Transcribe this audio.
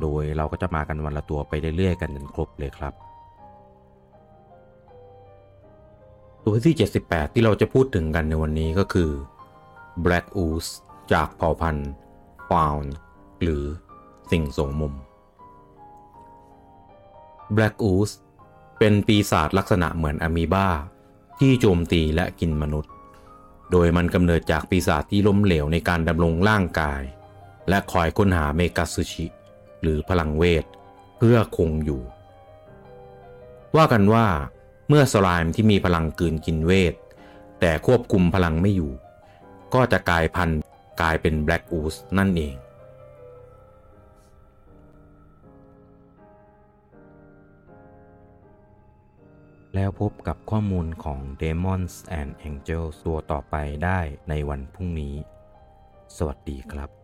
โดยเราก็จะมากันวันละตัวไปเรื่อยๆกันจนครบเลยครับ ตัวที่ 78 ที่เราจะพูดถึงกันในวันนี้ก็คือ Black Ooze จากเผ่าพันธุ์ Faun หรือสิ่งสงมุม Black Ooze เป็นปีศาจลักษณะเหมือนอะมีบาที่โจมตีและกินมนุษย์ โดยมันกำเนิดจากปีศาจที่ล้มเหลวในการดำรงร่างกาย และคอยค้นหาเมกาซึชิ หรือพลังเวท เพื่อคงอยู่ ว่ากันว่าเมื่อสไลม์ที่มีพลังกืนกินเวท แต่ควบคุมพลังไม่อยู่ ก็จะกลายพันธุ์กลายเป็นแบล็กอูสนั่นเอง แล้วพบกับข้อมูลของ Demons and Angels ตัวต่อไปได้ในวันพรุ่งนี้ สวัสดีครับ